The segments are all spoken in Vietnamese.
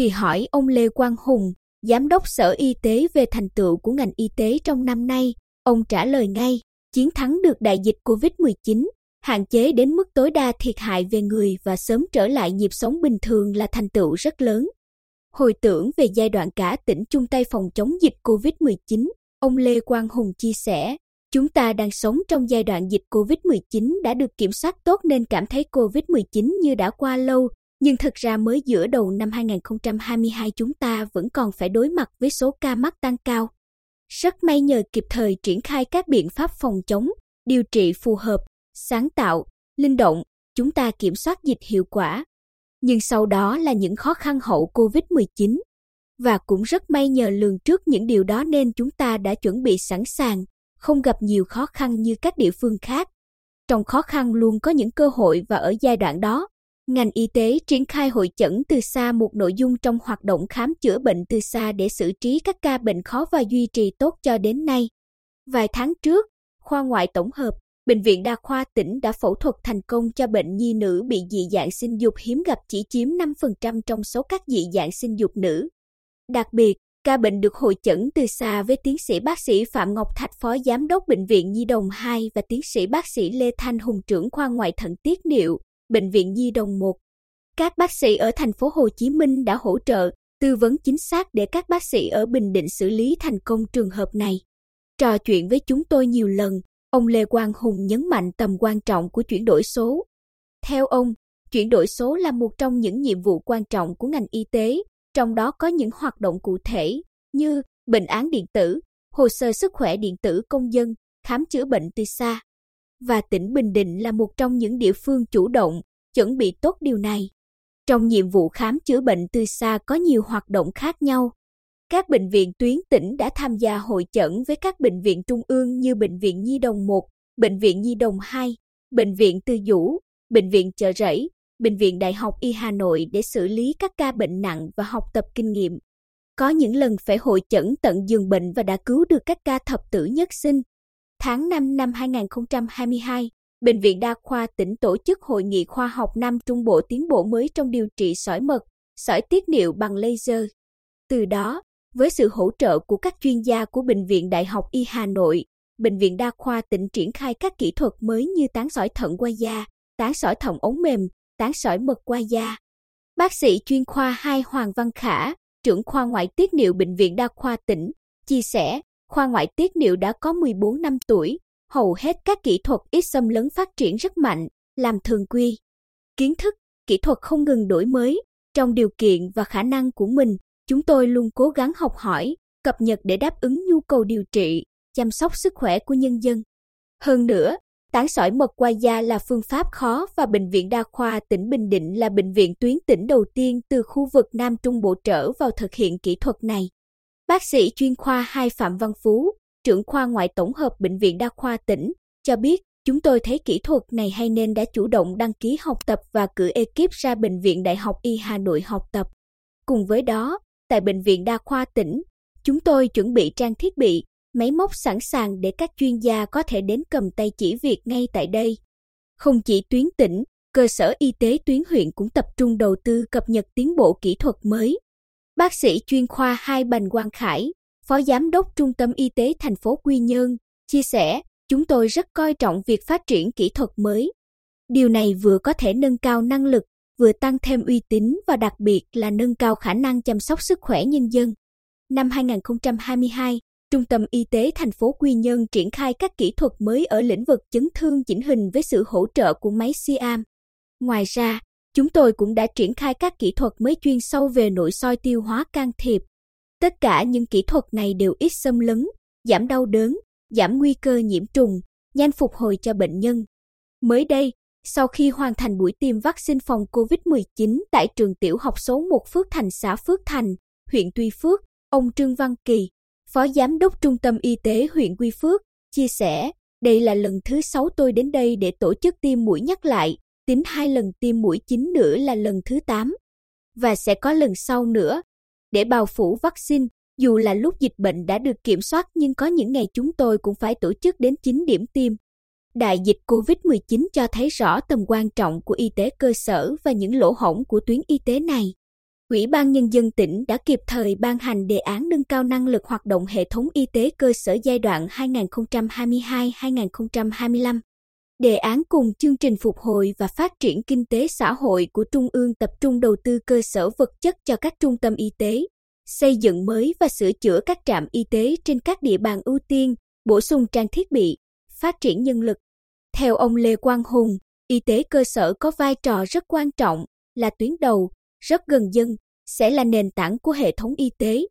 Khi hỏi ông Lê Quang Hùng, Giám đốc Sở Y tế về thành tựu của ngành y tế trong năm nay, ông trả lời ngay, chiến thắng được đại dịch COVID-19, hạn chế đến mức tối đa thiệt hại về người và sớm trở lại nhịp sống bình thường là thành tựu rất lớn. Hồi tưởng về giai đoạn cả tỉnh chung tay phòng chống dịch COVID-19, ông Lê Quang Hùng chia sẻ, chúng ta đang sống trong giai đoạn dịch COVID-19 đã được kiểm soát tốt nên cảm thấy COVID-19 như đã qua lâu, nhưng thực ra mới giữa đầu năm 2022 chúng ta vẫn còn phải đối mặt với số ca mắc tăng cao. Rất may nhờ kịp thời triển khai các biện pháp phòng chống, điều trị phù hợp, sáng tạo, linh động, chúng ta kiểm soát dịch hiệu quả. Nhưng sau đó là những khó khăn hậu COVID-19. Và cũng rất may nhờ lường trước những điều đó nên chúng ta đã chuẩn bị sẵn sàng, không gặp nhiều khó khăn như các địa phương khác. Trong khó khăn luôn có những cơ hội và ở giai đoạn đó, ngành y tế triển khai hội chẩn từ xa một nội dung trong hoạt động khám chữa bệnh từ xa để xử trí các ca bệnh khó và duy trì tốt cho đến nay. Vài tháng trước, khoa ngoại tổng hợp, Bệnh viện Đa khoa tỉnh đã phẫu thuật thành công cho bệnh nhi nữ bị dị dạng sinh dục hiếm gặp chỉ chiếm 5% trong số các dị dạng sinh dục nữ. Đặc biệt, ca bệnh được hội chẩn từ xa với tiến sĩ bác sĩ Phạm Ngọc Thạch Phó Giám đốc Bệnh viện Nhi Đồng 2 và tiến sĩ bác sĩ Lê Thanh Hùng trưởng khoa ngoại thận tiết niệu, Bệnh viện Nhi Đồng 1. Các bác sĩ ở thành phố Hồ Chí Minh đã hỗ trợ, tư vấn chính xác để các bác sĩ ở Bình Định xử lý thành công trường hợp này. Trò chuyện với chúng tôi nhiều lần, ông Lê Quang Hùng nhấn mạnh tầm quan trọng của chuyển đổi số. Theo ông, chuyển đổi số là một trong những nhiệm vụ quan trọng của ngành y tế, trong đó có những hoạt động cụ thể như bệnh án điện tử, hồ sơ sức khỏe điện tử công dân, khám chữa bệnh từ xa và tỉnh Bình Định là một trong những địa phương chủ động, chuẩn bị tốt điều này. Trong nhiệm vụ khám chữa bệnh từ xa có nhiều hoạt động khác nhau. Các bệnh viện tuyến tỉnh đã tham gia hội chẩn với các bệnh viện trung ương như Bệnh viện Nhi Đồng 1, Bệnh viện Nhi Đồng 2, Bệnh viện Tư Dũ, Bệnh viện Chợ Rẫy, Bệnh viện Đại học Y Hà Nội để xử lý các ca bệnh nặng và học tập kinh nghiệm. Có những lần phải hội chẩn tận giường bệnh và đã cứu được các ca thập tử nhất sinh, Tháng 5 năm 2022, Bệnh viện Đa khoa tỉnh tổ chức hội nghị khoa học Nam Trung Bộ tiến bộ mới trong điều trị sỏi mật, sỏi tiết niệu bằng laser. Từ đó, với sự hỗ trợ của các chuyên gia của Bệnh viện Đại học Y Hà Nội, Bệnh viện Đa khoa tỉnh triển khai các kỹ thuật mới như tán sỏi thận qua da, tán sỏi thận ống mềm, tán sỏi mật qua da. Bác sĩ chuyên khoa 2 Hoàng Văn Khả, trưởng khoa ngoại tiết niệu Bệnh viện Đa khoa tỉnh, chia sẻ, khoa ngoại tiết niệu đã có 14 năm tuổi, hầu hết các kỹ thuật ít xâm lấn phát triển rất mạnh, làm thường quy. Kiến thức, kỹ thuật không ngừng đổi mới, trong điều kiện và khả năng của mình, chúng tôi luôn cố gắng học hỏi, cập nhật để đáp ứng nhu cầu điều trị, chăm sóc sức khỏe của nhân dân. Hơn nữa, tán sỏi mật qua da là phương pháp khó và Bệnh viện Đa khoa tỉnh Bình Định là bệnh viện tuyến tỉnh đầu tiên từ khu vực Nam Trung Bộ trở vào thực hiện kỹ thuật này. Bác sĩ chuyên khoa 2 Phạm Văn Phú, trưởng khoa ngoại tổng hợp Bệnh viện Đa khoa tỉnh, cho biết chúng tôi thấy kỹ thuật này hay nên đã chủ động đăng ký học tập và cử ekip ra Bệnh viện Đại học Y Hà Nội học tập. Cùng với đó, tại Bệnh viện Đa khoa tỉnh, chúng tôi chuẩn bị trang thiết bị, máy móc sẵn sàng để các chuyên gia có thể đến cầm tay chỉ việc ngay tại đây. Không chỉ tuyến tỉnh, cơ sở y tế tuyến huyện cũng tập trung đầu tư cập nhật tiến bộ kỹ thuật mới, Bác sĩ chuyên khoa 2 Bành Quang Khải, Phó Giám đốc Trung tâm Y tế thành phố Quy Nhơn, chia sẻ, chúng tôi rất coi trọng việc phát triển kỹ thuật mới. Điều này vừa có thể nâng cao năng lực, vừa tăng thêm uy tín và đặc biệt là nâng cao khả năng chăm sóc sức khỏe nhân dân. Năm 2022, Trung tâm Y tế thành phố Quy Nhơn triển khai các kỹ thuật mới ở lĩnh vực chấn thương chỉnh hình với sự hỗ trợ của máy Siam. Ngoài ra, Chúng tôi cũng đã triển khai các kỹ thuật mới chuyên sâu về nội soi tiêu hóa can thiệp. Tất cả những kỹ thuật này đều ít xâm lấn, giảm đau đớn, giảm nguy cơ nhiễm trùng, nhanh phục hồi cho bệnh nhân. Mới đây, sau khi hoàn thành buổi tiêm vaccine phòng COVID-19 tại trường tiểu học số 1 Phước Thành xã Phước Thành, huyện Tuy Phước, ông Trương Văn Kỳ, Phó Giám đốc Trung tâm Y tế huyện Quy Phước, chia sẻ, đây là lần thứ sáu tôi đến đây để tổ chức tiêm mũi nhắc lại, tính hai lần tiêm mũi chính nữa là lần thứ 8. Và sẽ có lần sau nữa. Để bao phủ vaccine, dù là lúc dịch bệnh đã được kiểm soát nhưng có những ngày chúng tôi cũng phải tổ chức đến 9 điểm tiêm. Đại dịch COVID-19 cho thấy rõ tầm quan trọng của y tế cơ sở và những lỗ hổng của tuyến y tế này. Ủy ban Nhân dân tỉnh đã kịp thời ban hành đề án nâng cao năng lực hoạt động hệ thống y tế cơ sở giai đoạn 2022-2025. Đề án cùng chương trình phục hồi và phát triển kinh tế xã hội của Trung ương tập trung đầu tư cơ sở vật chất cho các trung tâm y tế, xây dựng mới và sửa chữa các trạm y tế trên các địa bàn ưu tiên, bổ sung trang thiết bị, phát triển nhân lực. Theo ông Lê Quang Hùng, y tế cơ sở có vai trò rất quan trọng, là tuyến đầu, rất gần dân, sẽ là nền tảng của hệ thống y tế.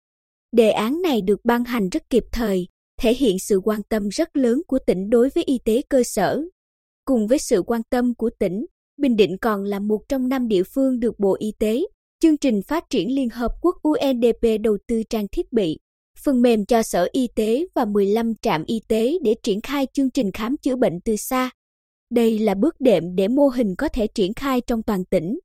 Đề án này được ban hành rất kịp thời, thể hiện sự quan tâm rất lớn của tỉnh đối với y tế cơ sở. Cùng với sự quan tâm của tỉnh, Bình Định còn là một trong năm địa phương được Bộ Y tế, chương trình phát triển Liên Hợp Quốc UNDP đầu tư trang thiết bị, phần mềm cho Sở Y tế và 15 trạm y tế để triển khai chương trình khám chữa bệnh từ xa. Đây là bước đệm để mô hình có thể triển khai trong toàn tỉnh.